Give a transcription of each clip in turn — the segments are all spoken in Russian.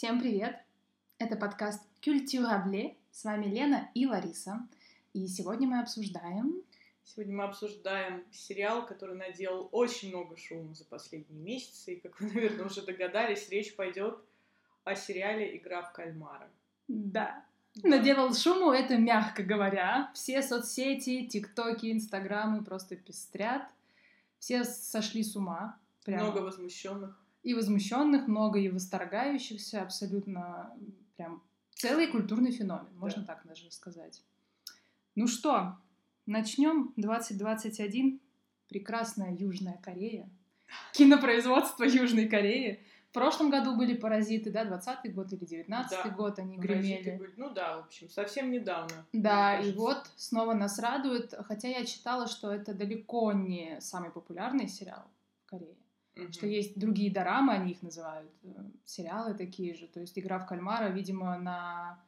Всем привет! Это подкаст Культюрабле. С вами Лена и Лариса. И сегодня мы обсуждаем... Сегодня мы обсуждаем сериал, который наделал очень много шума за последние месяцы. И, как вы, наверное, уже догадались, речь пойдет о сериале «Игра в кальмара». Да. Наделал шуму, это мягко говоря. Все соцсети, тиктоки, инстаграмы просто пестрят. Все сошли с ума. Прямо. Много возмущенных и возмущенных много, и восторгающихся, абсолютно прям целый культурный феномен, можно да. так даже сказать. Ну что, начнем. 2021, прекрасная Южная Корея, кинопроизводство Южной Кореи. В прошлом году были «Паразиты», да, 20-й год или 19-й да, год они гремели. Были, ну да, в общем, совсем недавно. Да, и вот снова нас радует, хотя я читала, что это далеко не самый популярный сериал в Корее. Mm-hmm. Что есть другие дорамы, они их называют, э, сериалы такие же. То есть «Игра в кальмара», видимо, на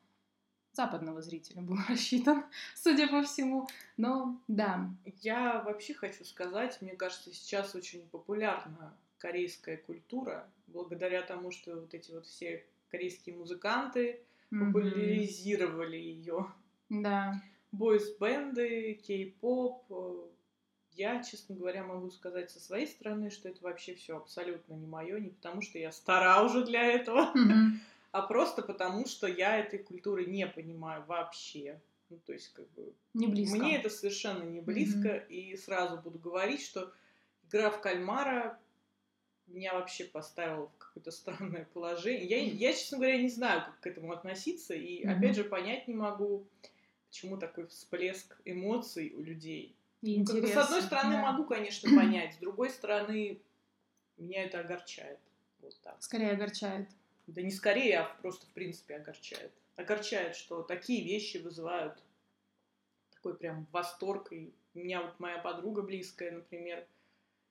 западного зрителя был рассчитан, судя по всему. Но да. Я вообще хочу сказать, мне кажется, сейчас очень популярна корейская культура, благодаря тому, что вот эти вот все корейские музыканты mm-hmm. популяризировали ее. Да. Бойс-бенды, кей-поп, я, честно говоря, могу сказать со своей стороны, что это вообще все абсолютно не мое, не потому что я стара уже для этого, mm-hmm. а просто потому что я этой культуры не понимаю вообще. Ну, то есть, как бы... Не близко. Мне это совершенно не близко, mm-hmm. и сразу буду говорить, что игра в кальмара меня вообще поставила в какое-то странное положение. Я, я, честно говоря, не знаю, как к этому относиться, и, mm-hmm. опять же, понять не могу, почему такой всплеск эмоций у людей. Ну, как бы, с одной стороны, да. могу, конечно, понять, с другой стороны, меня это огорчает. Вот так. Скорее огорчает. Да не скорее, а просто, в принципе, огорчает. Огорчает, что такие вещи вызывают такой прям восторг. И у меня вот моя подруга близкая, например,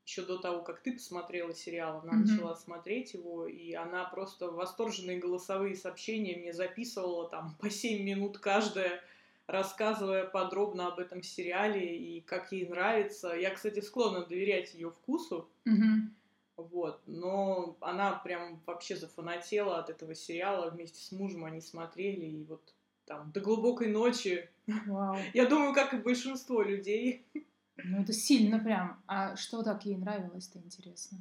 еще до того, как ты посмотрела сериал, она mm-hmm. начала смотреть его, и она просто восторженные голосовые сообщения мне записывала там по 7 минут каждая рассказывая подробно об этом сериале и как ей нравится. Я, кстати, склонна доверять ее вкусу. Mm-hmm. Вот, но она прям вообще зафанатела от этого сериала. Вместе с мужем они смотрели, и вот там до глубокой ночи. Wow. Я думаю, как и большинство людей. Ну, это сильно прям. А что так ей нравилось-то, интересно?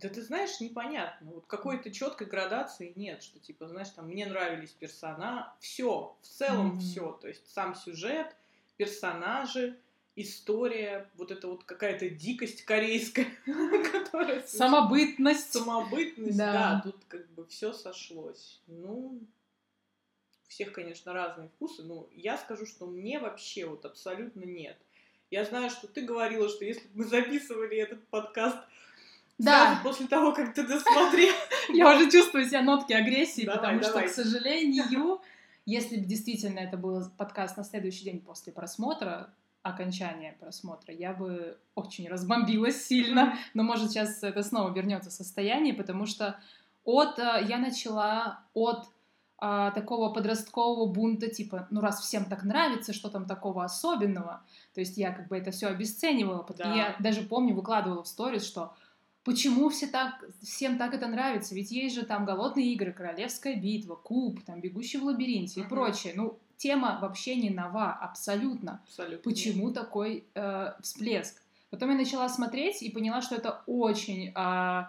Да ты знаешь, непонятно. Вот какой-то четкой градации нет, что типа, знаешь, там мне нравились персонажи, все, в целом mm-hmm. все, то есть сам сюжет, персонажи, история, вот это вот какая-то дикость корейская, которая... Самобытность. Самобытность, да. да, тут как бы все сошлось. Ну, у всех, конечно, разные вкусы, но я скажу, что мне вообще вот абсолютно нет. Я знаю, что ты говорила, что если бы мы записывали этот подкаст да. Сразу после того, как ты досмотрел. Я уже чувствую себя нотки агрессии, потому что, к сожалению, если бы действительно это был подкаст на следующий день после просмотра, окончания просмотра, я бы очень разбомбилась сильно, но может сейчас это снова вернется состояние, потому что от э, я начала от а, такого подросткового бунта, типа, ну раз всем так нравится, что там такого особенного, то есть я как бы это все обесценивала, да. я даже помню выкладывала в сторис, что Почему все так, всем так это нравится? Ведь есть же там «Голодные игры», «Королевская битва», «Куб», там «Бегущий в лабиринте» uh-huh. и прочее. Ну, тема вообще не нова, абсолютно. Абсолютно. Почему такой э, всплеск? Потом я начала смотреть и поняла, что это очень э,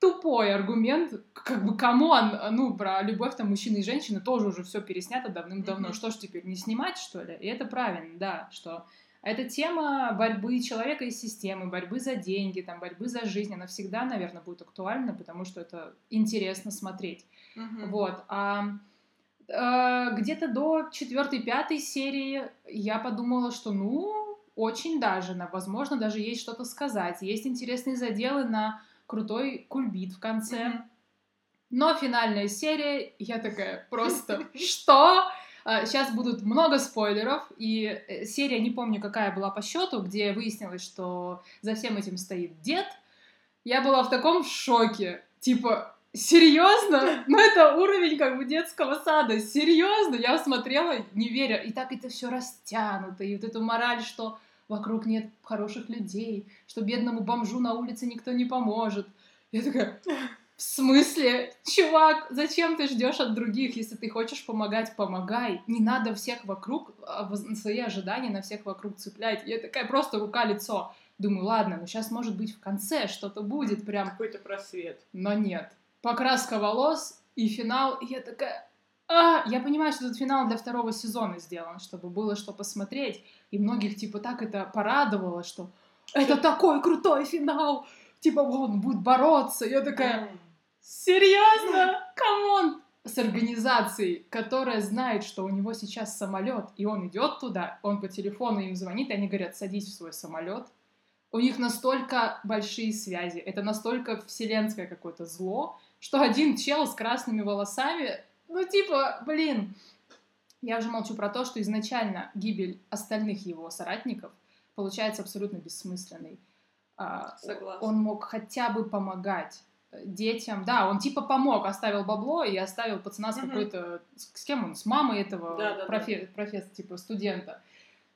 тупой аргумент, как бы, come on, ну, про любовь там мужчины и женщины тоже уже все переснято давным-давно. Mm-hmm. Что ж теперь, не снимать, что ли? И это правильно, да, что это тема борьбы человека и системы, борьбы за деньги, там, борьбы за жизнь. Она всегда, наверное, будет актуальна, потому что это интересно смотреть. Uh-huh. Вот. А э, где-то до четвертой-пятой серии я подумала, что, ну, очень даже, на, возможно, даже есть что-то сказать. Есть интересные заделы на крутой кульбит в конце. Uh-huh. Но финальная серия, я такая просто, что? Сейчас а, будут много спойлеров, и э, серия, не помню, какая была по счету, где выяснилось, что за всем этим стоит дед. Я была в таком шоке. Типа, серьезно? Ну, это уровень как бы детского сада. Серьезно? Я смотрела, не веря. И так это все растянуто. И вот эту мораль, что вокруг нет хороших людей, что бедному бомжу на улице никто не поможет. Я такая, В смысле? Чувак, зачем ты ждешь от других? Если ты хочешь помогать, помогай. Не надо всех вокруг, а, свои ожидания на всех вокруг цеплять. Я такая просто рука-лицо. Думаю, ладно, ну сейчас, может быть, в конце что-то будет прям... Какой-то просвет. Но нет. Покраска волос и финал, и я такая... А, я понимаю, что этот финал для второго сезона сделан, чтобы было что посмотреть. И многих, типа, так это порадовало, что это такой крутой финал. Типа, он будет бороться. Я такая, серьезно? Come on! С организацией, которая знает, что у него сейчас самолет, и он идет туда, он по телефону им звонит, и они говорят, садись в свой самолет. У них настолько большие связи, это настолько вселенское какое-то зло, что один чел с красными волосами, ну типа, блин, я уже молчу про то, что изначально гибель остальных его соратников получается абсолютно бессмысленной. А, Согласна. Он мог хотя бы помогать э, детям. Да, он типа помог, оставил бабло и оставил пацана с угу. какой-то... С кем он? С мамой этого да, да, профе... да. профессора, типа студента.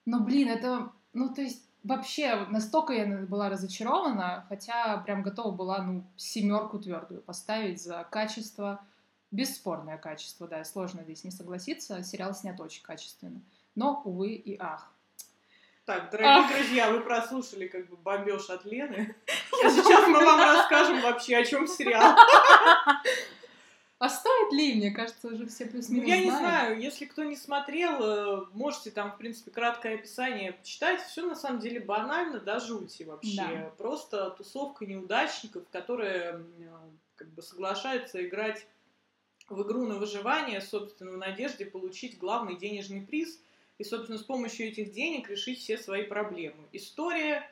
Но, блин, это... Ну, то есть вообще настолько я была разочарована, хотя прям готова была, ну, семерку твердую поставить за качество. Бесспорное качество, да, сложно здесь не согласиться. Сериал снят очень качественно. Но, увы и ах. Так, дорогие друзья, вы прослушали как бы бомбеж от Лены. А сейчас мы вам расскажем вообще, о чем сериал. А стоит ли? Мне кажется, уже все плюс-минус Ну, я не знаю. Если кто не смотрел, э, можете там, в принципе, краткое описание почитать. Все на самом деле банально, до жути вообще. Да. Просто тусовка неудачников, которые как бы соглашаются играть в игру на выживание, собственно, в надежде получить главный денежный приз – и, собственно, с помощью этих денег решить все свои проблемы. История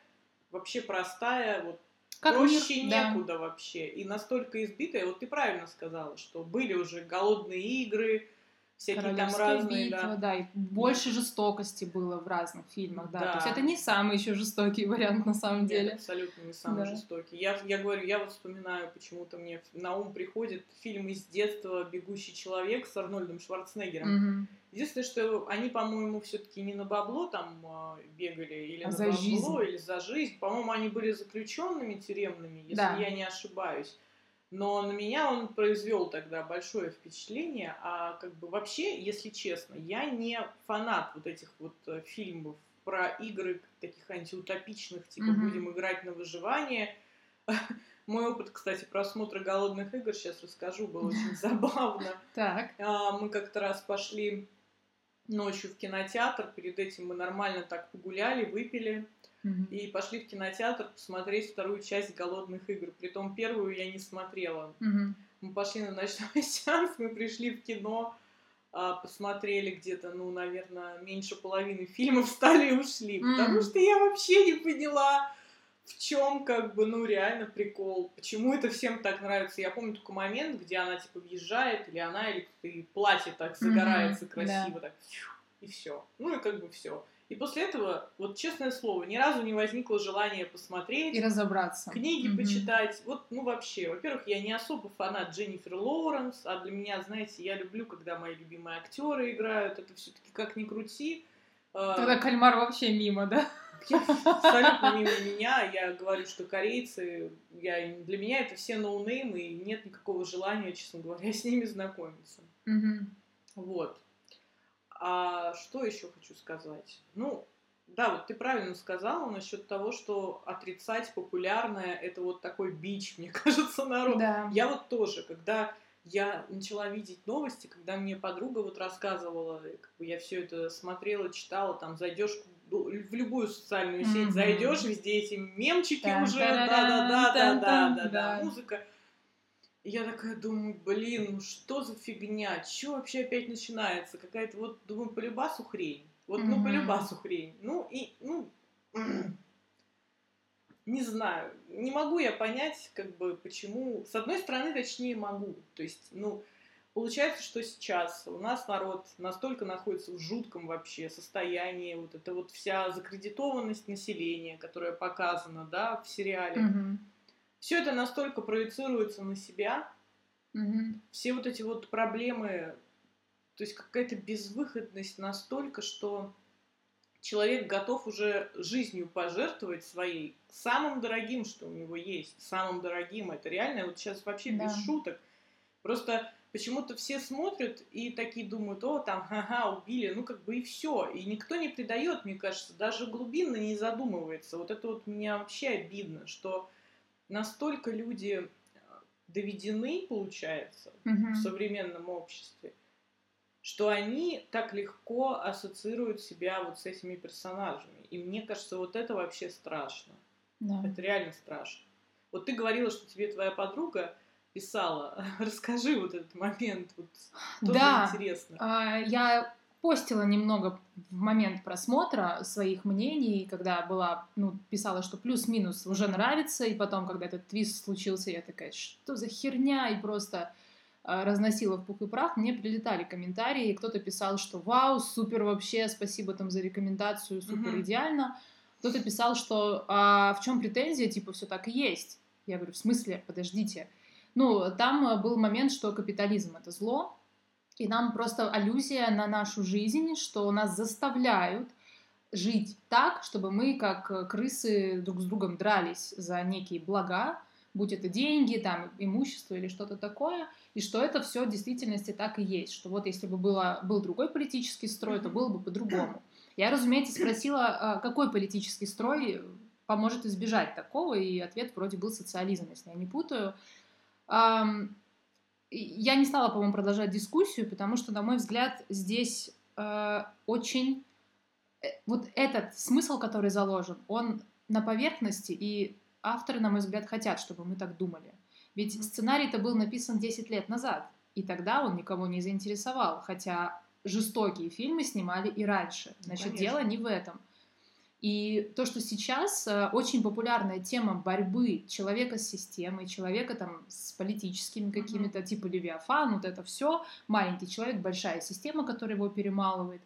вообще простая, вот как проще мир, некуда да. вообще. И настолько избитая, вот ты правильно сказала, что были уже голодные игры, всякие там разные, битва, да. да, и больше жестокости было в разных фильмах, да. да. То есть это не самый еще жестокий вариант на самом деле. Нет, абсолютно не самый да. жестокий. Я, я говорю, я вот вспоминаю, почему-то мне на ум приходит фильм из детства «Бегущий человек» с Арнольдом Шварценеггером. Угу. Единственное, что они, по-моему, все-таки не на бабло там а, бегали, или а на за бабло, жизнь. или за жизнь. По-моему, они были заключенными тюремными, если да. я не ошибаюсь. Но на меня он произвел тогда большое впечатление. А как бы вообще, если честно, я не фанат вот этих вот э, фильмов про игры таких антиутопичных, типа mm-hmm. будем играть на выживание. Мой опыт, кстати, просмотра голодных игр, сейчас расскажу, был очень забавно. Так. А, мы как-то раз пошли ночью в кинотеатр. Перед этим мы нормально так погуляли, выпили. Mm-hmm. И пошли в кинотеатр посмотреть вторую часть «Голодных игр». Притом первую я не смотрела. Mm-hmm. Мы пошли на ночной сеанс, мы пришли в кино, а, посмотрели где-то, ну, наверное, меньше половины фильмов, встали и ушли. Mm-hmm. Потому что я вообще не поняла, в чем, как бы, ну, реально прикол. Почему это всем так нравится? Я помню только момент, где она, типа, въезжает, или она, или и платье так загорается mm-hmm, красиво, да. так, и все. Ну, и как бы все. И после этого, вот честное слово, ни разу не возникло желания посмотреть. И разобраться. Книги mm-hmm. почитать. Вот, ну, вообще. Во-первых, я не особо фанат Дженнифер Лоуренс, а для меня, знаете, я люблю, когда мои любимые актеры играют. Это все-таки как ни крути. А, Тогда кальмар вообще мимо, да? абсолютно мимо меня. Я говорю, что корейцы, я, для меня это все ноунеймы, и нет никакого желания, честно говоря, с ними знакомиться. Угу. Вот. А что еще хочу сказать? Ну, да, вот ты правильно сказала насчет того, что отрицать популярное это вот такой бич, мне кажется, народ. Да. Я вот тоже, когда я начала видеть новости, когда мне подруга вот рассказывала, как бы я все это смотрела, читала, там зайдешь в любую социальную сеть, mm-hmm. зайдешь, везде эти мемчики уже, да-да-да-да-да-да-да, музыка. И я такая думаю, блин, ну что за фигня, что вообще опять начинается? Какая-то вот, думаю, полюбасу хрень. Вот, mm-hmm. ну, полюбасу хрень. Ну, и, ну, не знаю, не могу я понять, как бы, почему... С одной стороны, точнее, могу. То есть, ну, получается, что сейчас у нас народ настолько находится в жутком вообще состоянии, вот это вот вся закредитованность населения, которая показана, да, в сериале. Mm-hmm все это настолько проецируется на себя, угу. все вот эти вот проблемы, то есть какая-то безвыходность настолько, что человек готов уже жизнью пожертвовать своей самым дорогим, что у него есть, самым дорогим. Это реально, вот сейчас вообще да. без шуток. Просто почему-то все смотрят и такие думают, о, там, ага, убили, ну как бы и все. И никто не придает, мне кажется, даже глубинно не задумывается. Вот это вот меня вообще обидно, что настолько люди э, доведены, получается, угу. в современном обществе, что они так легко ассоциируют себя вот с этими персонажами. И мне кажется, вот это вообще страшно. Да. Это реально страшно. Вот ты говорила, что тебе твоя подруга писала. Расскажи вот этот момент. Вот, тоже да. интересно. А, я постила немного в момент просмотра своих мнений, когда была, ну, писала, что плюс-минус уже нравится, и потом, когда этот твист случился, я такая, что за херня, и просто разносила в пух и прах, мне прилетали комментарии, и кто-то писал, что вау, супер вообще, спасибо там за рекомендацию, супер идеально. Кто-то писал, что а в чем претензия, типа все так и есть. Я говорю, в смысле, подождите. Ну, там э, был момент, что капитализм это зло, и нам просто аллюзия на нашу жизнь, что нас заставляют жить так, чтобы мы, как э, крысы, друг с другом дрались за некие блага, будь это деньги, там, имущество или что-то такое, и что это все в действительности так и есть, что вот если бы было, был другой политический строй, то было бы по-другому. Я, разумеется, спросила, а, какой политический строй поможет избежать такого, и ответ вроде был социализм, если я не путаю. Я не стала, по-моему, продолжать дискуссию, потому что, на мой взгляд, здесь а, очень... Э, вот этот смысл, который заложен, он на поверхности, и авторы, на мой взгляд, хотят, чтобы мы так думали. Ведь сценарий-то был написан 10 лет назад, и тогда он никого не заинтересовал, хотя жестокие фильмы снимали и раньше. Значит, Конечно. дело не в этом. И то, что сейчас э, очень популярная тема борьбы человека с системой, человека там с политическими какими-то, mm-hmm. типа Левиафан, вот это все, маленький человек, большая система, которая его перемалывает,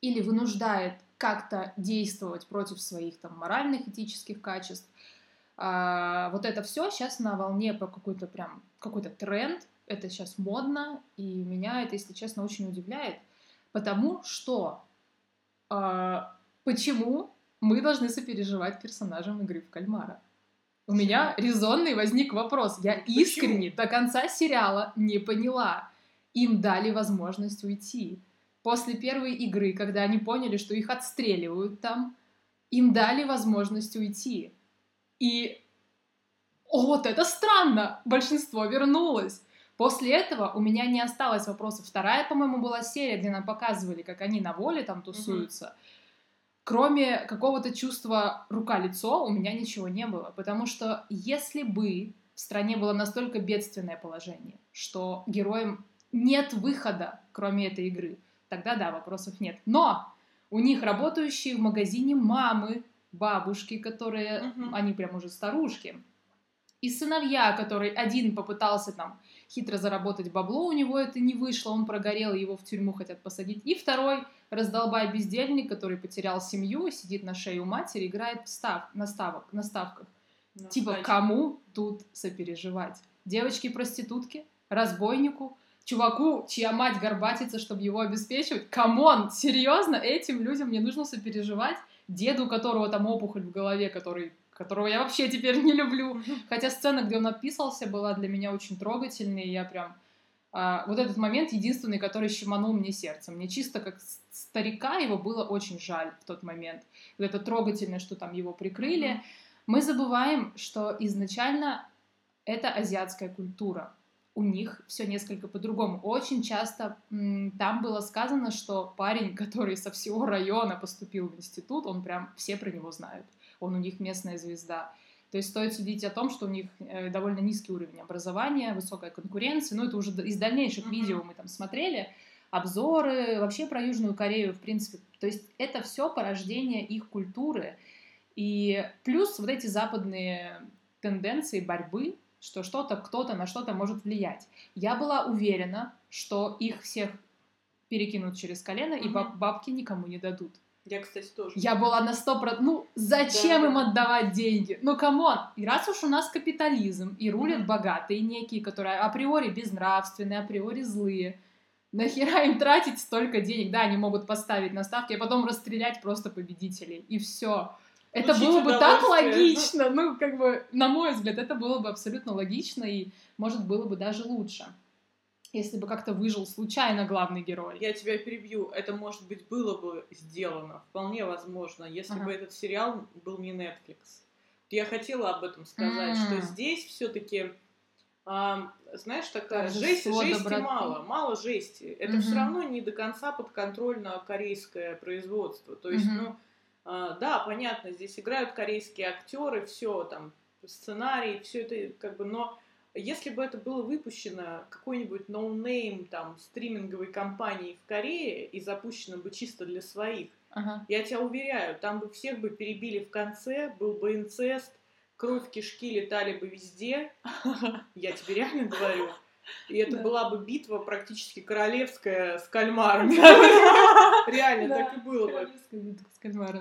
или вынуждает как-то действовать против своих там моральных, этических качеств, а, вот это все сейчас на волне по какой-то прям какой-то тренд, это сейчас модно, и меня это, если честно, очень удивляет, потому что а, почему мы должны сопереживать персонажам игры в кальмара? У меня резонный возник вопрос. Я искренне до конца сериала не поняла. Им дали возможность уйти. После первой игры, когда они поняли, что их отстреливают там, им дали возможность уйти. И о, вот это странно, большинство вернулось. После этого у меня не осталось вопросов. Вторая, по-моему, была серия, где нам показывали, как они на воле там тусуются. mm Кроме какого-то чувства рука-лицо у меня ничего не было. Потому что если бы в стране было настолько бедственное положение, что героям нет выхода, кроме этой игры, тогда да, вопросов нет. Но у них работающие в магазине мамы, бабушки, которые, угу. они прям уже старушки, и сыновья, который один попытался там хитро заработать бабло, у него это не вышло, он прогорел, его в тюрьму хотят посадить. И второй раздолбай бездельник, который потерял семью, сидит на шее у матери, играет в став, на, ставок, на ставках. Ну, типа, кстати. кому тут сопереживать? Девочке-проститутке? Разбойнику? Чуваку, чья мать горбатится, чтобы его обеспечивать? Come on, серьезно, этим людям мне нужно сопереживать? Деду, у которого там опухоль в голове, который которого я вообще теперь не люблю. Хотя сцена, где он описался, была для меня очень трогательной, и я прям... А, вот этот момент единственный, который щеманул мне сердце. Мне чисто как старика его было очень жаль в тот момент. Вот это трогательно, что там его прикрыли. Мы забываем, что изначально это азиатская культура у них все несколько по-другому. Очень часто там было сказано, что парень, который со всего района поступил в институт, он прям все про него знают. Он у них местная звезда. То есть стоит судить о том, что у них э, довольно низкий уровень образования, высокая конкуренция. Ну, это уже из дальнейших mm-hmm. видео мы там смотрели. Обзоры вообще про Южную Корею, в принципе. То есть это все порождение их культуры. И плюс вот эти западные тенденции борьбы что что-то, кто-то на что-то может влиять. Я была уверена, что их всех перекинут через колено, mm-hmm. и баб- бабки никому не дадут. Я, кстати, тоже. Я была на сто процентов... Ну, зачем да. им отдавать деньги? Ну, come on! И раз уж у нас капитализм, и рулят mm-hmm. богатые некие, которые априори безнравственные, априори злые, Нахера им тратить столько денег? Да, они могут поставить на ставки, а потом расстрелять просто победителей. И все. Это было бы так логично. Ну, как бы, на мой взгляд, это было бы абсолютно логично и, может, было бы даже лучше. Если бы как-то выжил случайно главный герой. Я тебя перебью. Это, может быть, было бы сделано. Вполне возможно, если ага. бы этот сериал был не Netflix. Я хотела об этом сказать, mm. что здесь все-таки а, знаешь, такая Даже жесть, жести доброты. мало, мало жести. Это угу. все равно не до конца подконтрольно корейское производство. То есть, угу. ну, да, понятно, здесь играют корейские актеры, все там, сценарий, все это как бы, но если бы это было выпущено какой-нибудь no-name там стриминговой компанией в Корее и запущено бы чисто для своих, ага. я тебя уверяю, там бы всех бы перебили в конце, был бы инцест, кровь, кишки летали бы везде. Я тебе реально говорю. И это да. была бы битва практически королевская с кальмарами. Реально, так и было бы.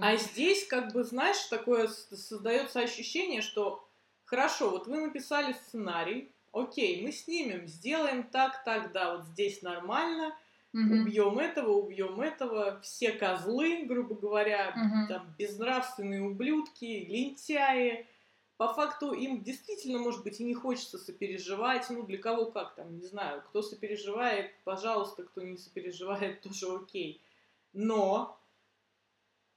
А здесь, как бы, знаешь, такое создается ощущение, что хорошо, вот вы написали сценарий, окей, мы снимем, сделаем так, так, да, вот здесь нормально, убьем этого, убьем этого, все козлы, грубо говоря, там безнравственные ублюдки, лентяи, по факту им действительно, может быть, и не хочется сопереживать. Ну, для кого как там, не знаю. Кто сопереживает, пожалуйста, кто не сопереживает, тоже окей. Но,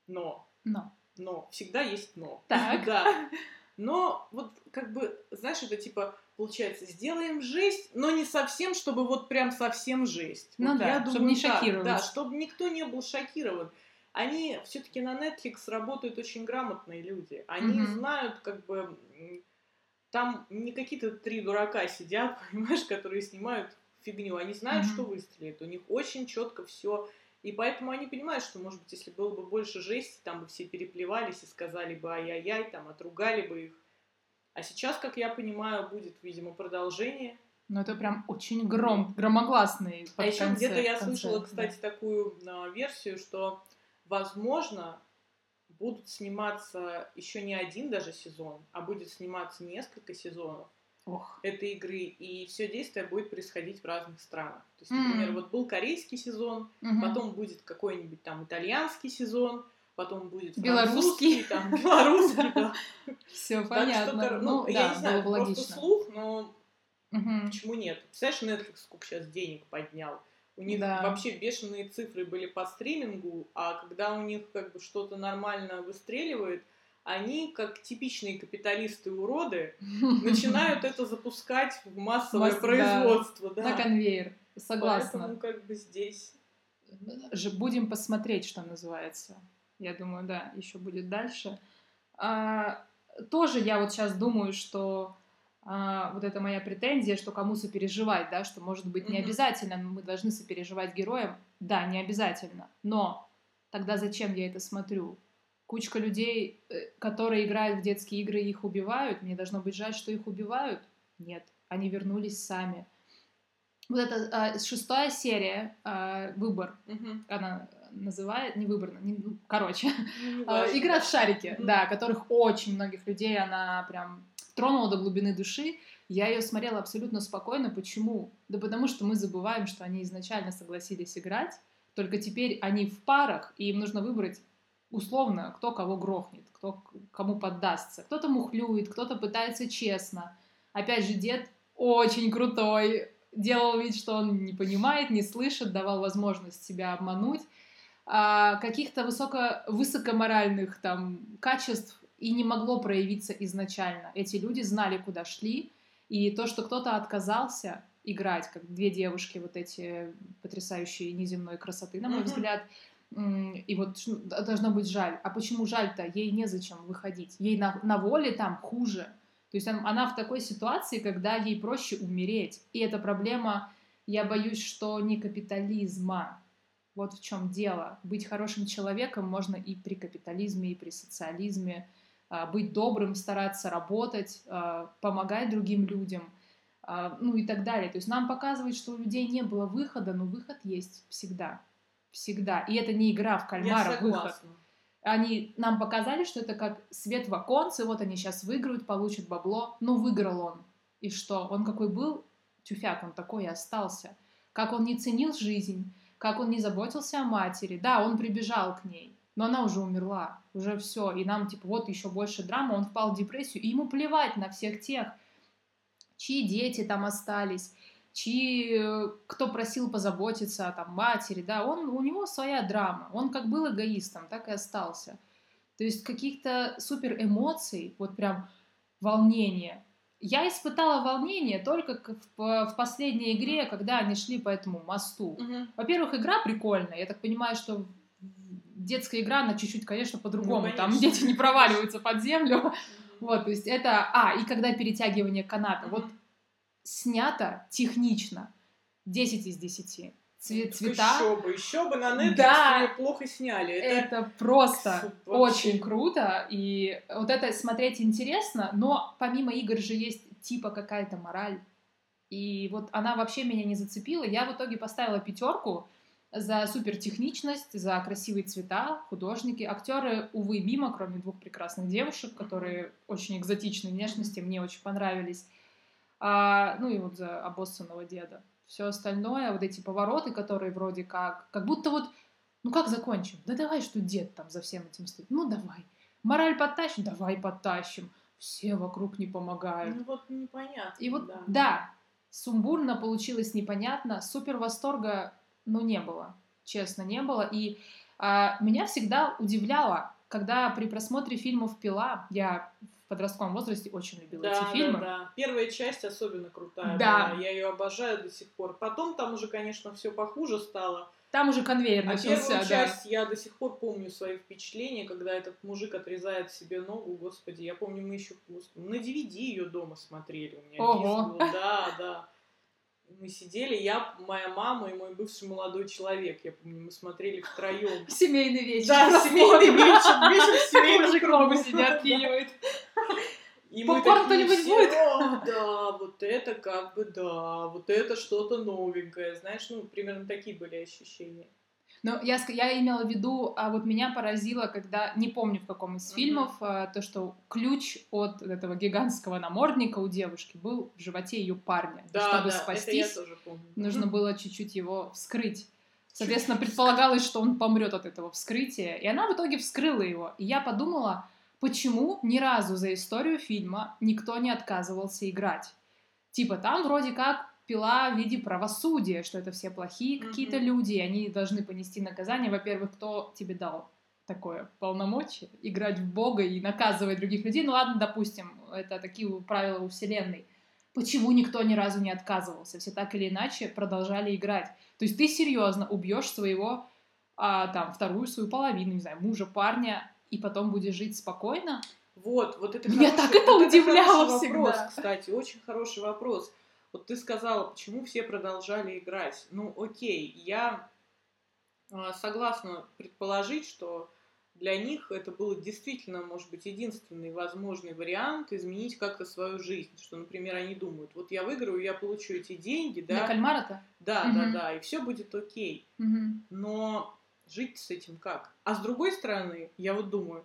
но, но, но, всегда есть но. Так. Да. Но вот как бы, знаешь, это типа, получается, сделаем жесть, но не совсем, чтобы вот прям совсем жесть. Ну вот да, я думаю, чтобы не шокировать. Да, чтобы никто не был шокирован они все-таки на Netflix работают очень грамотные люди. Они mm-hmm. знают, как бы, там не какие-то три дурака сидят, понимаешь, которые снимают фигню. Они знают, mm-hmm. что выстрелит. У них очень четко все. И поэтому они понимают, что, может быть, если было бы больше жести, там бы все переплевались и сказали бы ай-яй-яй, там отругали бы их. А сейчас, как я понимаю, будет, видимо, продолжение. Ну, это прям очень гром, громогласный. А еще где-то я конце, слышала, кстати, да. такую а, версию, что возможно, будут сниматься еще не один даже сезон, а будет сниматься несколько сезонов Ох. этой игры, и все действие будет происходить в разных странах. То есть, например, mm. вот был корейский сезон, mm-hmm. потом будет какой-нибудь там итальянский сезон, потом будет белорусский, там белорусский, да. Все понятно. Ну, я не знаю, просто слух, но почему нет? Представляешь, Netflix сколько сейчас денег поднял? У них да. вообще бешеные цифры были по стримингу, а когда у них как бы что-то нормально выстреливает, они, как типичные капиталисты-уроды, начинают это запускать в массовое производство. На конвейер. Согласна. Поэтому как бы здесь... Будем посмотреть, что называется. Я думаю, да, еще будет дальше. А, тоже я вот сейчас думаю, что а, вот это моя претензия, что кому сопереживать, да, что может быть не обязательно мы должны сопереживать героям, да, не обязательно, но тогда зачем я это смотрю? Кучка людей, э, которые играют в детские игры, их убивают, мне должно быть жаль, что их убивают? Нет, они вернулись сами. Вот это а, шестая серия, а, выбор, mm она называет, не выбор, не, ну, короче, а, игра в шарики, да, которых очень многих людей, она прям тронула до глубины души. Я ее смотрела абсолютно спокойно. Почему? Да потому что мы забываем, что они изначально согласились играть, только теперь они в парах, и им нужно выбрать условно, кто кого грохнет, кто кому поддастся. Кто-то мухлюет, кто-то пытается честно. Опять же, дед очень крутой, делал вид, что он не понимает, не слышит, давал возможность себя обмануть. А каких-то высоко, высокоморальных там качеств и не могло проявиться изначально. Эти люди знали, куда шли, и то, что кто-то отказался играть, как две девушки вот эти потрясающие неземной красоты, на мой mm-hmm. взгляд, и вот должно быть жаль. А почему жаль-то? Ей незачем выходить. Ей на, на воле там хуже. То есть она в такой ситуации, когда ей проще умереть. И эта проблема, я боюсь, что не капитализма. Вот в чем дело. Быть хорошим человеком можно и при капитализме, и при социализме. А, быть добрым, стараться работать, а, помогать другим людям, а, ну и так далее. То есть нам показывают, что у людей не было выхода, но выход есть всегда. Всегда. И это не игра в кальмара, выход. Они нам показали, что это как свет в оконце, вот они сейчас выиграют, получат бабло. Ну, выиграл он. И что? Он какой был? Тюфяк, он такой и остался. как он не ценил жизнь, как он не заботился о матери. Да, он прибежал к ней, но она уже умерла, уже все, и нам, типа, вот еще больше драмы, он впал в депрессию, и ему плевать на всех тех, чьи дети там остались, чьи, кто просил позаботиться о там, матери, да, он, у него своя драма, он как был эгоистом, так и остался. То есть каких-то супер эмоций, вот прям волнение. Я испытала волнение только в, в последней игре, когда они шли по этому мосту. Мгм. Во-первых, игра прикольная. Я так понимаю, что детская игра, она чуть-чуть, конечно, по-другому. Ну, Там дети не проваливаются под землю. Вот, то есть это... А, и когда перетягивание каната. Вот снято технично. 10 из 10. Цве- Так цвета. Еще бы, еще бы на Netflix Да. плохо сняли. Это, Это просто вообще. очень круто. И вот это смотреть интересно, но помимо игр же есть типа какая-то мораль. И вот она вообще меня не зацепила. Я в итоге поставила пятерку за супертехничность, за красивые цвета, художники. Актеры, увы, мимо, кроме двух прекрасных девушек, которые очень экзотичной внешности, мне очень понравились. А, ну и вот за обоссанного деда. Все остальное, вот эти повороты, которые вроде как, как будто вот, ну как закончим? Да давай, что дед там за всем этим стоит. Ну давай. Мораль подтащим? Давай подтащим. Все вокруг не помогают. ну вот непонятно. И вот, да. да. сумбурно получилось непонятно, супер восторга, ну, не было, честно, не было. И а, меня всегда удивляло, когда при просмотре фильмов «Пила», я в подростковом возрасте очень любила Да, эти фильмы, да, да. Первая часть особенно крутая. Да. была. Я ее обожаю до сих пор. Потом там уже, конечно, все похуже стало. там уже конвейер А начался, первую да. часть я до сих пор помню свои впечатления, когда этот мужик отрезает себе ногу, господи, я помню, мы еще на DVD ее дома смотрели, у меня Ого. диск был. да, да. Мы сидели, я, моя мама и мой бывший молодой человек, я помню, мы смотрели втроем. Семейный вечер. Да, семейный вечер, вечер в семейном кругу. себе откинивает. И Попкорн кто-нибудь будет? «О, да, вот это как бы да, вот это что-то новенькое, знаешь, ну, примерно такие были ощущения. Но я, я имела в виду, а вот меня поразило, когда, не помню в каком из фильмов, а, то, что ключ от этого гигантского намордника у девушки был в животе ее парня. Да, Чтобы да, это я спастись, тоже помню. нужно было чуть-чуть его вскрыть. Соответственно, предполагалось, что он помрет от этого вскрытия. И она в итоге вскрыла его. И я подумала, почему ни разу за историю фильма никто не отказывался играть. Типа там вроде как пила в виде правосудия, что это все плохие Мгм. какие-то люди, и они должны понести наказание. Во-первых, кто тебе дал такое полномочие играть в Бога и наказывать других людей? Ну ладно, допустим, это такие правила у Вселенной. Почему никто ни разу не отказывался? Все так или иначе продолжали играть. То есть ты серьезно убьешь своего, а, там, вторую свою половину, не знаю, мужа, парня, и потом будешь жить спокойно? Вот, вот это Меня хороший- так это вот удивляло хороший всегда. вопрос, кстати, очень хороший вопрос. Вот ты сказала, почему все продолжали играть. Ну, окей, я а, согласна предположить, что для них это был действительно, может быть, единственный возможный вариант изменить как-то свою жизнь. Что, например, они думают, вот я выиграю, я получу эти деньги, да, кальмара-то? да, Мгм. да, да, и все будет окей. Мгм. Но жить с этим как? А с другой стороны, я вот думаю,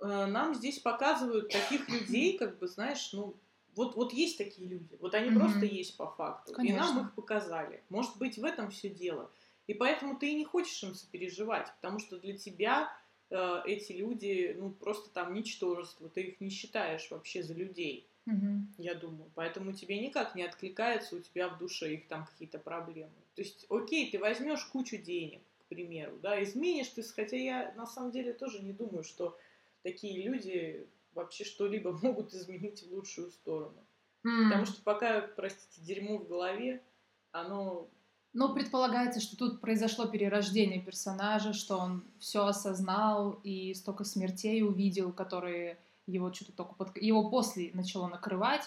э, нам здесь показывают таких людей, как бы, знаешь, ну, вот, вот есть такие люди, вот они Мгм. просто есть по факту, и нам Конечно. их показали. Может быть, в этом все дело. И поэтому ты и не хочешь им сопереживать, потому что для тебя э, эти люди, ну, просто там ничтожество, ты их не считаешь вообще за людей Мгм. я думаю. Поэтому тебе никак не откликается у тебя в душе их там какие-то проблемы. То есть, окей, ты возьмешь кучу денег, к примеру, да, изменишь ты, хотя я на самом деле тоже не думаю, что такие люди вообще что-либо могут изменить в лучшую сторону. М. Потому что пока, простите, дерьмо в голове, оно... Ну, предполагается, что тут произошло перерождение персонажа, что он все осознал и столько смертей увидел, которые его что-то только под... его после начало накрывать.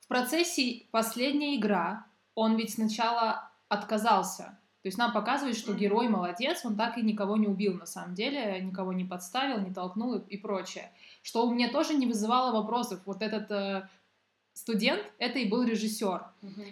В процессе последняя игра он ведь сначала отказался. То есть нам показывает, что герой молодец, он так и никого не убил на самом деле, никого не подставил, не толкнул и, и прочее. Что у меня тоже не вызывало вопросов. Вот этот э, студент, это и был режиссер.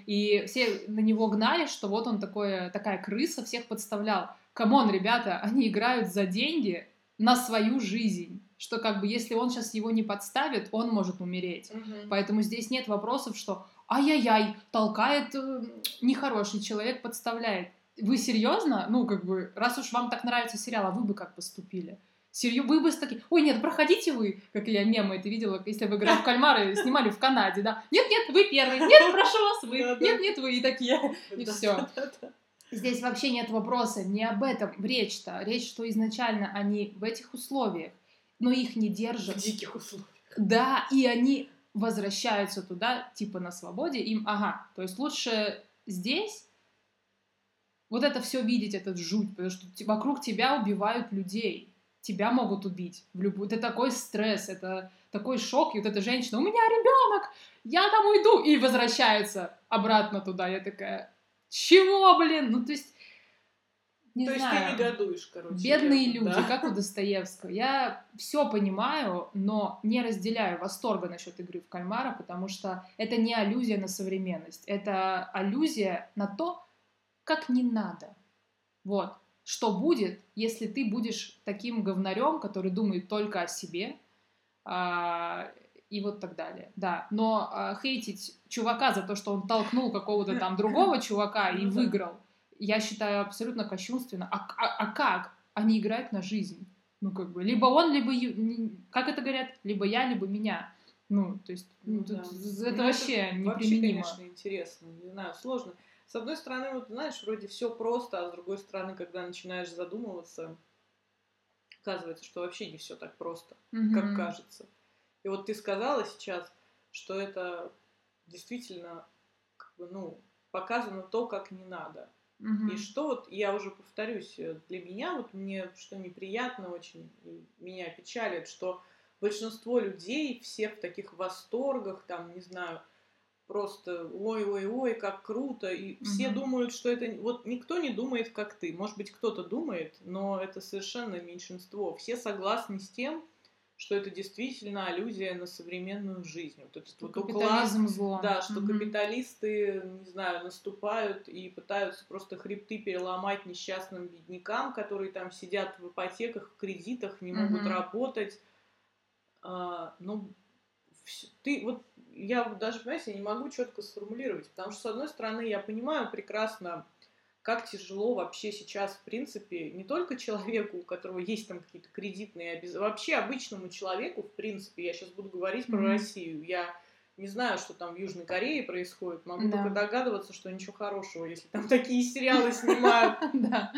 И все на него гнали, что вот он такой, такая крыса, всех подставлял. Come on, ребята, они играют за деньги на свою жизнь. Что как бы если он сейчас его не подставит, он может умереть. Мгм. Поэтому здесь нет вопросов, что ай-яй-яй, толкает э, нехороший человек, подставляет. Вы серьезно? Ну, как бы, раз уж вам так нравится сериал, а вы бы как поступили? Серьезно, вы бы с таким, ой, нет, проходите вы, как я мемы это видела, если вы играли в кальмары, снимали в Канаде, да, нет, нет, вы первый, нет, прошу вас, вы, нет, нет, вы, и такие, и все. Здесь вообще нет вопроса, не об этом речь-то, речь, что изначально они в этих условиях, но их не держат. В диких условиях. Да, и они возвращаются туда, типа на свободе, им, ага, то есть лучше здесь вот это все видеть, этот жуть, потому что вокруг тебя убивают людей, тебя могут убить в любую... Это такой стресс, это такой шок, и вот эта женщина, у меня ребенок, я там уйду, и возвращается обратно туда. Я такая, чего, блин? Ну, то есть, не то знаю. есть ты негодуешь, короче. Бедные люди, да. как у Достоевского. Я все понимаю, но не разделяю восторга насчет игры в кальмара, потому что это не аллюзия на современность, это аллюзия на то, как не надо. Вот что будет, если ты будешь таким говнарем, который думает только о себе, а, и вот так далее. Да, но а, хейтить чувака за то, что он толкнул какого-то там другого чувака и ну выиграл, я считаю абсолютно кощунственно. А, а, а как? Они играют на жизнь. Ну, как бы, либо он, либо, как это говорят, либо я, либо меня. Ну, то есть, ну, да. это ну, вообще это неприменимо. Вообще, конечно, интересно. Не знаю, сложно. С одной стороны, вот знаешь, вроде все просто, а с другой стороны, когда начинаешь задумываться, оказывается, что вообще не все так просто, mm-hmm. как кажется. И вот ты сказала сейчас, что это действительно, как бы, ну, показано то, как не надо. Mm-hmm. И что вот, я уже повторюсь, э, для меня вот мне что неприятно очень, и меня печалит, что большинство людей все в таких восторгах, там, не знаю, просто ой-ой-ой, как круто, и все угу. думают, что это... Вот никто не думает, как ты. Может быть, кто-то думает, но это совершенно меньшинство. Все согласны с тем, что это действительно аллюзия на современную жизнь. Вот этот вот уклад, зло. Да, что угу. капиталисты, не знаю, наступают и пытаются просто хребты переломать несчастным беднякам, которые там сидят в ипотеках, в кредитах, не могут угу. работать. А, ну, ты вот я даже, понимаете, не могу четко сформулировать, потому что, с одной стороны, я понимаю прекрасно, как тяжело вообще сейчас, в принципе, не только человеку, у которого есть там какие-то кредитные обязательства, вообще обычному человеку, в принципе, я сейчас буду говорить про mm-hmm. Россию, я не знаю, что там в Южной Корее происходит, могу да. только догадываться, что ничего хорошего, если там такие сериалы снимают.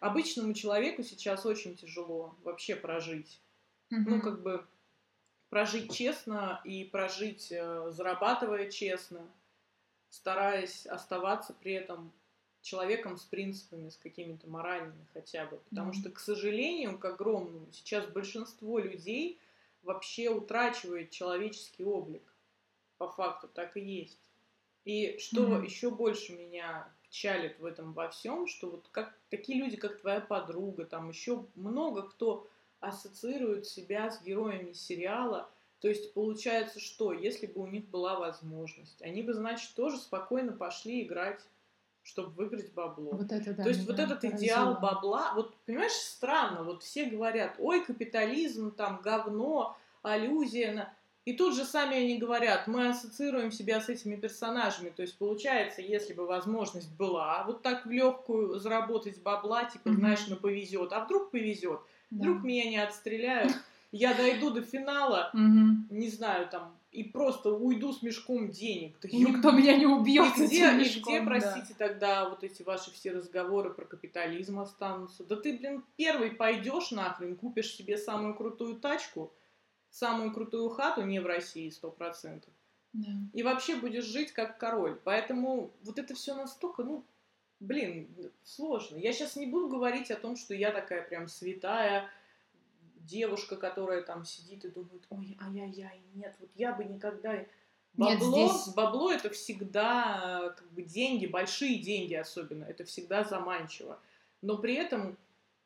Обычному человеку сейчас очень тяжело вообще прожить. Ну, как бы прожить честно и прожить, э, зарабатывая честно, стараясь оставаться при этом человеком с принципами, с какими-то моральными хотя бы. Потому mm-hmm. что, к сожалению, к огромному, сейчас большинство людей вообще утрачивает человеческий облик. По факту так и есть. И что mm-hmm. еще больше меня печалит в этом во всем, что вот как такие люди, как твоя подруга, там еще много кто ассоциируют себя с героями сериала. То есть получается, что если бы у них была возможность, они бы, значит, тоже спокойно пошли играть чтобы выиграть бабло. Вот это, да, То есть вот этот поразило. идеал бабла, вот понимаешь, странно, вот все говорят, ой, капитализм, там, говно, аллюзия на... И тут же сами они говорят, мы ассоциируем себя с этими персонажами. То есть получается, если бы возможность была вот так в легкую заработать бабла, типа, mm-hmm. знаешь, ну повезет, а вдруг повезет, да. Вдруг меня не отстреляют, я дойду до финала, не знаю, там, и просто уйду с мешком денег. Никто меня не убьет. И где, мешком, и где простите, да. тогда вот эти ваши все разговоры про капитализм останутся? Да ты, блин, первый пойдешь нахрен, купишь себе самую крутую тачку, самую крутую хату, не в России, сто процентов. Да. И вообще будешь жить как король. Поэтому вот это все настолько, ну, блин, сложно. Я сейчас не буду говорить о том, что я такая прям святая девушка, которая там сидит и думает, ой, ай-яй-яй, нет, вот я бы никогда... Бабло, нет, здесь... бабло это всегда как бы деньги, большие деньги особенно, это всегда заманчиво. Но при этом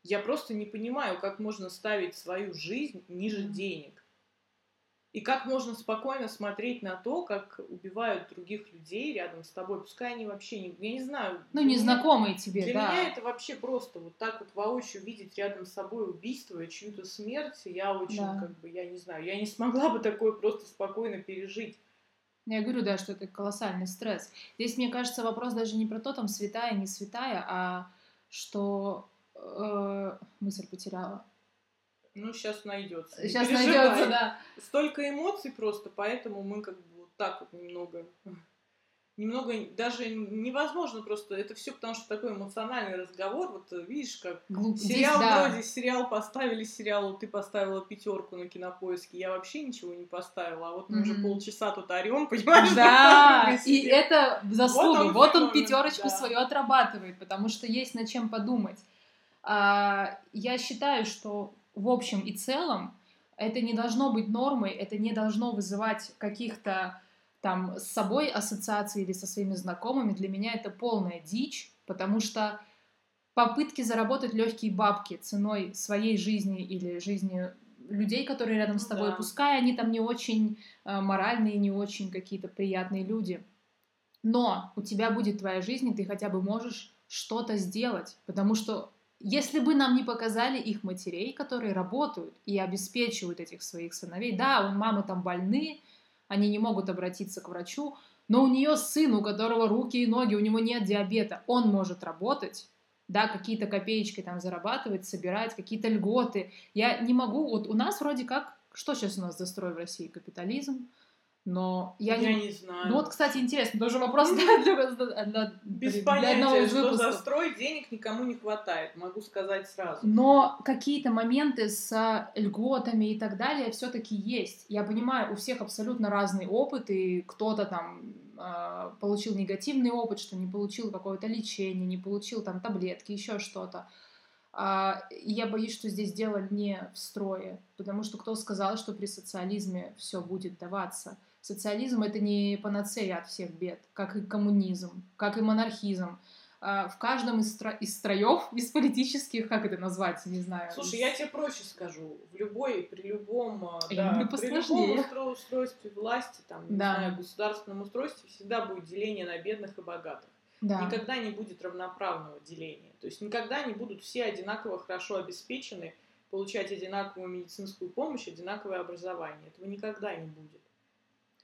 я просто не понимаю, как можно ставить свою жизнь ниже денег. И как можно спокойно смотреть на то, как убивают других людей рядом с тобой, пускай они вообще не, я не знаю. Ну, незнакомые тебе, для да. Для меня это вообще просто вот так вот воочию видеть рядом с собой убийство и чью-то смерть, я очень, да. как бы, я не знаю, я не смогла бы такое просто спокойно пережить. Я говорю, да, что это колоссальный стресс. Здесь, мне кажется, вопрос даже не про то, там, святая, не святая, а что э, мысль потеряла. Ну, сейчас найдется. Сейчас найдется, да. Столько эмоций просто, поэтому мы как бы вот так вот немного немного даже невозможно просто. Это все потому, что такой эмоциональный разговор. Вот э, видишь, как Глуп... сериал Здесь, да. вроде сериал поставили сериалу, ты поставила пятерку на кинопоиске, я вообще ничего не поставила, а вот мы mm-hmm. уже полчаса тут орем, понимаешь? Да, и это заслуга. Вот он, вот он пятерочку да. свою отрабатывает, потому что есть над чем подумать. А, я считаю, что в общем и целом это не должно быть нормой, это не должно вызывать каких-то там с собой ассоциации или со своими знакомыми, для меня это полная дичь, потому что попытки заработать легкие бабки ценой своей жизни или жизни людей, которые рядом с ну тобой, да. пускай они там не очень э, моральные, не очень какие-то приятные люди, но у тебя будет твоя жизнь, и ты хотя бы можешь что-то сделать, потому что если бы нам не показали их матерей, которые работают и обеспечивают этих своих сыновей, да, у мамы там больны, они не могут обратиться к врачу, но у нее сын, у которого руки и ноги, у него нет диабета, он может работать, да, какие-то копеечки там зарабатывать, собирать, какие-то льготы. Я не могу, вот у нас вроде как, что сейчас у нас застрой в России? Капитализм, но я, я не... не знаю. Ну вот, кстати, интересно, тоже вопрос для, для, для, Без для понятия, одного из что застрой денег никому не хватает, могу сказать сразу. Но какие-то моменты с льготами и так далее все-таки есть. Я понимаю, у всех абсолютно разный опыт, и кто-то там э, получил негативный опыт, что не получил какое-то лечение, не получил там таблетки, еще что-то. А, я боюсь, что здесь дело не в строе, потому что кто сказал, что при социализме все будет даваться? Социализм — это не панацея от всех бед, как и коммунизм, как и монархизм. А, в каждом из, стро... из строев, из политических, как это назвать, не знаю. Слушай, я тебе проще скажу. В любой, при любом, а, да, при любом устро... устройстве власти, там, не да. знаю, государственном устройстве всегда будет деление на бедных и богатых. Да. Никогда не будет равноправного деления. То есть никогда не будут все одинаково хорошо обеспечены, получать одинаковую медицинскую помощь, одинаковое образование. Этого никогда не будет.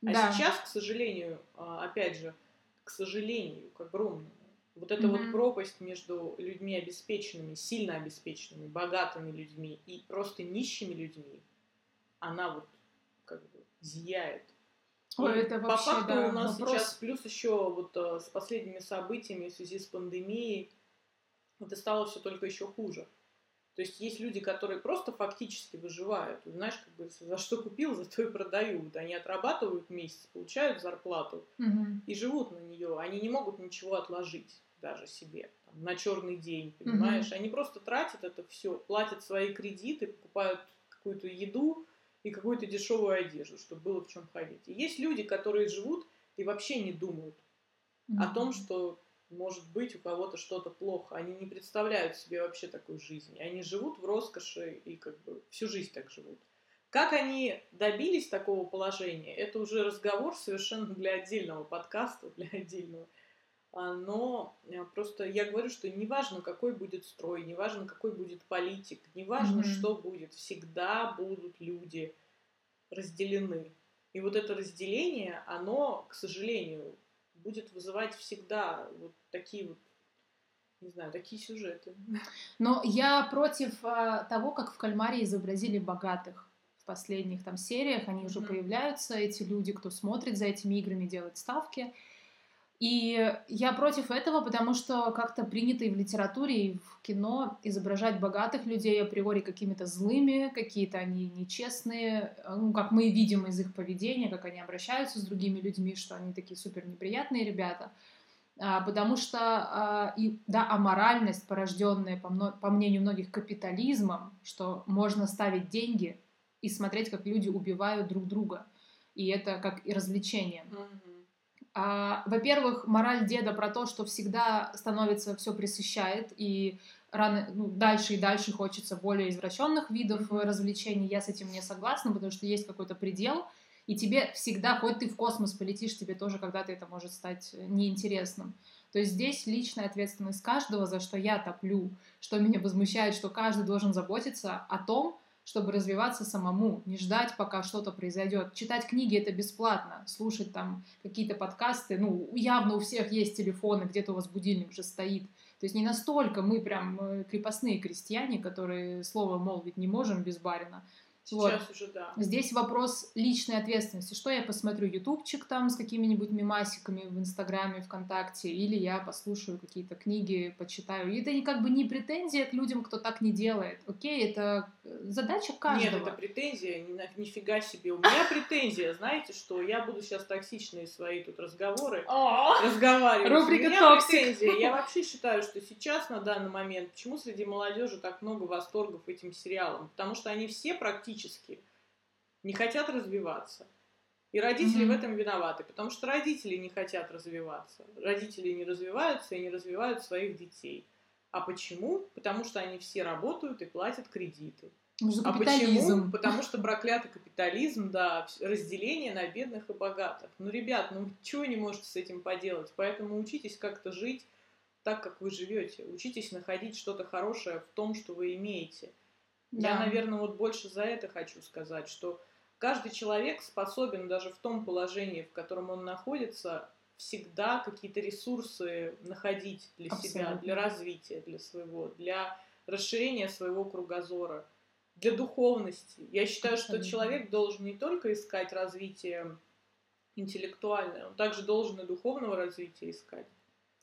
А да. сейчас, к сожалению, а, опять же, к сожалению, к огромному, вот эта mm-hmm. вот пропасть между людьми обеспеченными, сильно обеспеченными, богатыми людьми и просто нищими людьми, она вот как бы зияет. Ой, это вообще, по факту да, у нас вопрос... сейчас плюс еще вот а, с последними событиями в связи с пандемией это стало все только еще хуже. То есть есть люди, которые просто фактически выживают. Знаешь, как бы за что купил, за то и продают. Они отрабатывают месяц, получают зарплату угу. и живут на нее. Они не могут ничего отложить даже себе там, на черный день, понимаешь? Угу. Они просто тратят это все, платят свои кредиты, покупают какую-то еду и какую-то дешевую одежду, чтобы было в чем ходить. И есть люди, которые живут и вообще не думают угу. о том, что может быть у кого-то что-то плохо. Они не представляют себе вообще такой жизни. Они живут в роскоши и как бы всю жизнь так живут. Как они добились такого положения, это уже разговор совершенно для отдельного подкаста, для отдельного. А, но э, просто я говорю, что неважно, какой будет строй, неважно, какой будет политик, неважно, mm-hmm. что будет, всегда будут люди разделены. И вот это разделение, оно, к сожалению, будет вызывать всегда вот такие вот не знаю, такие сюжеты. Но я против а, того, как в Кальмаре изобразили богатых в последних там сериях. Они уже mm-hmm. появляются, эти люди, кто смотрит за этими играми, делает ставки. И я против этого, потому что как-то принято и в литературе, и в кино изображать богатых людей априори какими-то злыми, какие-то они нечестные, ну, как мы видим из их поведения, как они обращаются с другими людьми, что они такие супер неприятные ребята. А, потому что, а, и, да, аморальность, порожденная, по, по мнению многих, капитализмом, что можно ставить деньги и смотреть, как люди убивают друг друга. И это как и развлечение. Mm-hmm. А, во-первых, мораль деда про то, что всегда становится все пресыщает, и рано, ну, дальше и дальше хочется более извращенных видов развлечений. Я с этим не согласна, потому что есть какой-то предел, и тебе всегда, хоть ты в космос полетишь, тебе тоже когда-то это может стать неинтересным. То есть здесь личная ответственность каждого, за что я топлю, что меня возмущает, что каждый должен заботиться о том, чтобы развиваться самому, не ждать, пока что-то произойдет. Читать книги это бесплатно, слушать там какие-то подкасты, ну, явно у всех есть телефоны, где-то у вас будильник уже стоит. То есть не настолько мы прям э, крепостные крестьяне, которые слово молвить не можем без барина. Сейчас вот. уже да. Здесь вопрос личной ответственности. Что я посмотрю, ютубчик там с какими-нибудь мимасиками в Инстаграме, ВКонтакте, или я послушаю какие-то книги, почитаю. И это не как бы не претензия к людям, кто так не делает. Окей, это э, задача каждого. Нет, это претензия, ни, нифига себе. У меня претензия, знаете, что я буду сейчас токсичные свои тут разговоры разговаривать. Рубрика toxic. претензия. Я вообще считаю, что сейчас, на данный момент, почему среди молодежи так много восторгов этим сериалам? Потому что они все практически психически не хотят развиваться. И родители mm-hmm. в этом виноваты, потому что родители не хотят развиваться. Родители не развиваются и не развивают своих детей. А почему? Потому что они все работают и платят кредиты. А почему? Потому что проклятый капитализм, да, разделение на бедных и богатых. Ну, ребят, ну чего не можете с этим поделать? Поэтому учитесь как-то жить так, как вы живете. Учитесь находить что-то хорошее в том, что вы имеете. Да. Я, наверное, вот больше за это хочу сказать, что каждый человек способен даже в том положении, в котором он находится, всегда какие-то ресурсы находить для Абсолютно. себя, для развития, для своего, для расширения своего кругозора, для духовности. Я считаю, Абсолютно. что человек должен не только искать развитие интеллектуальное, он также должен и духовного развития искать.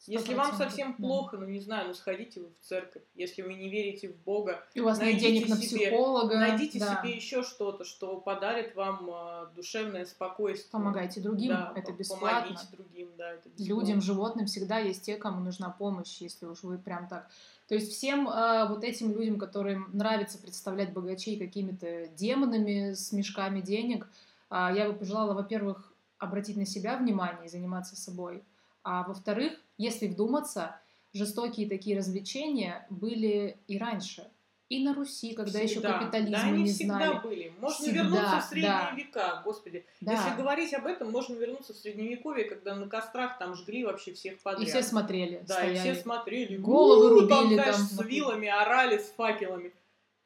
Если вам совсем плохо, ну не знаю, ну сходите вы в церковь. Если вы не верите в Бога, и у вас нет денег на себе, психолога, найдите да. себе еще что-то, что подарит вам э, душевное спокойствие. Помогайте другим, да, это бесплатно. Помогите другим, да, это бесплатно. Людям, животным всегда есть те, кому нужна помощь, если уж вы прям так. То есть всем э, вот этим людям, которым нравится представлять богачей какими-то демонами с мешками денег, э, я бы пожелала, во-первых, обратить на себя внимание и заниматься собой а во-вторых, если вдуматься, жестокие такие развлечения были и раньше. И на Руси, когда всегда. еще капитализм да, они не всегда знали. были. Можно всегда, вернуться в средние да. века, господи. Да. Если говорить об этом, можно вернуться в средневековье, когда на кострах там жгли вообще всех подряд. И все смотрели. Да, стояли. и все смотрели. Головы рубили там, знаешь, там. С вилами орали, с факелами.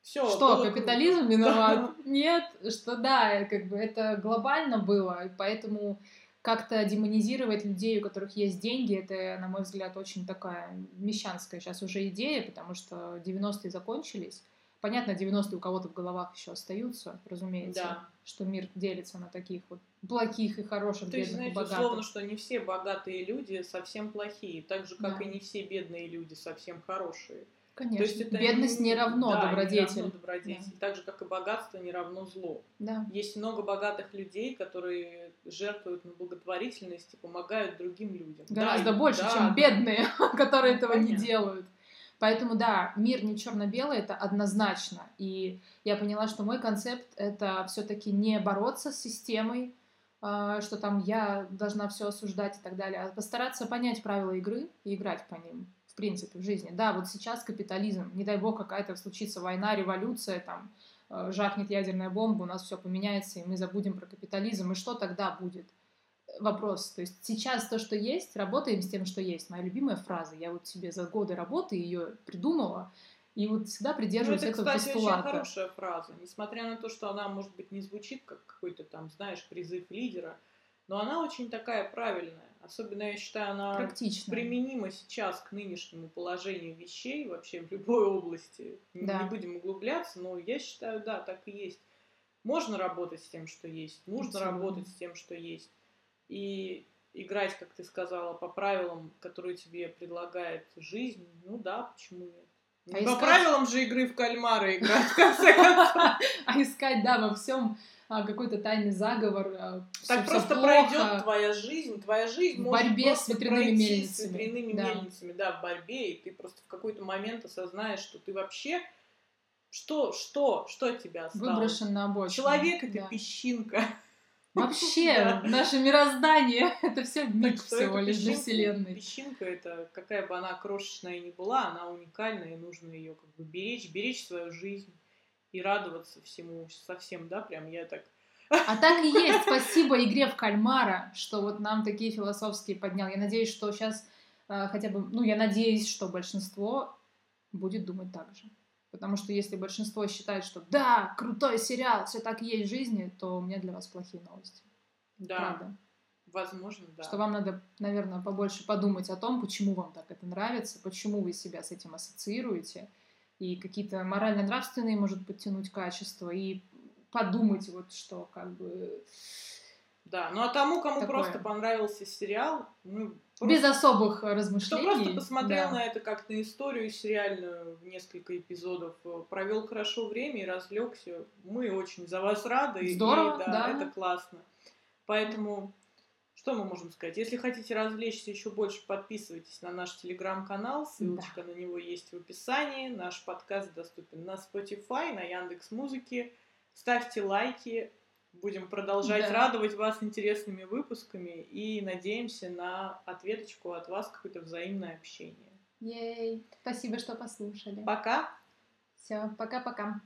Все, что, капитализм круто. виноват? Нет, что да, как бы это глобально было, и поэтому как-то демонизировать людей, у которых есть деньги, это, на мой взгляд, очень такая мещанская сейчас уже идея, потому что 90-е закончились. Понятно, 90-е у кого-то в головах еще остаются, разумеется, да. что мир делится на таких вот плохих и хороших, То бедных есть, и богатых. условно, что не все богатые люди совсем плохие, так же, как да. и не все бедные люди совсем хорошие. Конечно. То есть это Бедность не равно да, добродетель. Не равно добродетель. Да. Так же, как и богатство не равно зло. Да. Есть много богатых людей, которые жертвуют на благотворительность и помогают другим людям. Гораздо да, больше, да, чем да. бедные, которые этого Понятно. не делают. Поэтому да, мир не черно-белый, это однозначно. И я поняла, что мой концепт это все-таки не бороться с системой, а, что там я должна все осуждать и так далее, а постараться понять правила игры и играть по ним принципе, в жизни. Да, вот сейчас капитализм, не дай бог какая-то случится война, революция, там, жахнет ядерная бомба, у нас все поменяется, и мы забудем про капитализм, и что тогда будет? Вопрос. То есть сейчас то, что есть, работаем с тем, что есть. Моя любимая фраза. Я вот себе за годы работы ее придумала, и вот всегда придерживаюсь ну, это, этого кстати, постулата. очень хорошая фраза. Несмотря на то, что она, может быть, не звучит как какой-то там, знаешь, призыв лидера, но она очень такая правильная. Особенно, я считаю, она Практично. применима сейчас к нынешнему положению вещей вообще в любой области. Да. Не будем углубляться, но я считаю, да, так и есть. Можно работать с тем, что есть, нужно Абсолютно. работать с тем, что есть. И играть, как ты сказала, по правилам, которые тебе предлагает жизнь, ну да, почему нет? А по искать... правилам же игры в кальмары играть, в конце концов. А искать, да, во всем а, какой-то тайный заговор. А, так просто пройдет твоя жизнь, твоя жизнь в борьбе с ветряными мельницами. С ветряными мельницами, да, в борьбе, и ты просто в какой-то момент осознаешь, что ты вообще что, что, что от тебя осталось? Выброшен на обочину. Человек это да. песчинка. Вообще, наше мироздание это все миг всего лишь для Вселенной. Песчинка это какая бы она крошечная ни была, она уникальна и нужно ее как бы беречь, беречь свою жизнь и радоваться всему совсем, да, прям я так... А так и есть. Спасибо игре в кальмара, что вот нам такие философские поднял. Я надеюсь, что сейчас э, хотя бы, ну, я надеюсь, что большинство будет думать так же. Потому что если большинство считает, что да, крутой сериал, все так и есть в жизни, то у меня для вас плохие новости. Да. Правда. Возможно, да. Что вам надо, наверное, побольше подумать о том, почему вам так это нравится, почему вы себя с этим ассоциируете, и какие-то морально-нравственные, может, подтянуть качества, и подумать вот что, как бы... Да, ну а тому, кому такое. просто понравился сериал, ну. Без особых размышлений. Кто просто посмотрел да. на это как на историю сериальную в несколько эпизодов, провел хорошо время и развлекся. Мы очень за вас рады. Здорово, и, да, да. Это классно. Поэтому что мы можем сказать? Если хотите развлечься еще больше, подписывайтесь на наш телеграм-канал. Ссылочка да. на него есть в описании. Наш подкаст доступен на Spotify, на Яндекс Музыке. Ставьте лайки. Будем продолжать да. радовать вас интересными выпусками и надеемся на ответочку от вас, какое-то взаимное общение. Ей! Спасибо, что послушали. Пока! Все, пока-пока.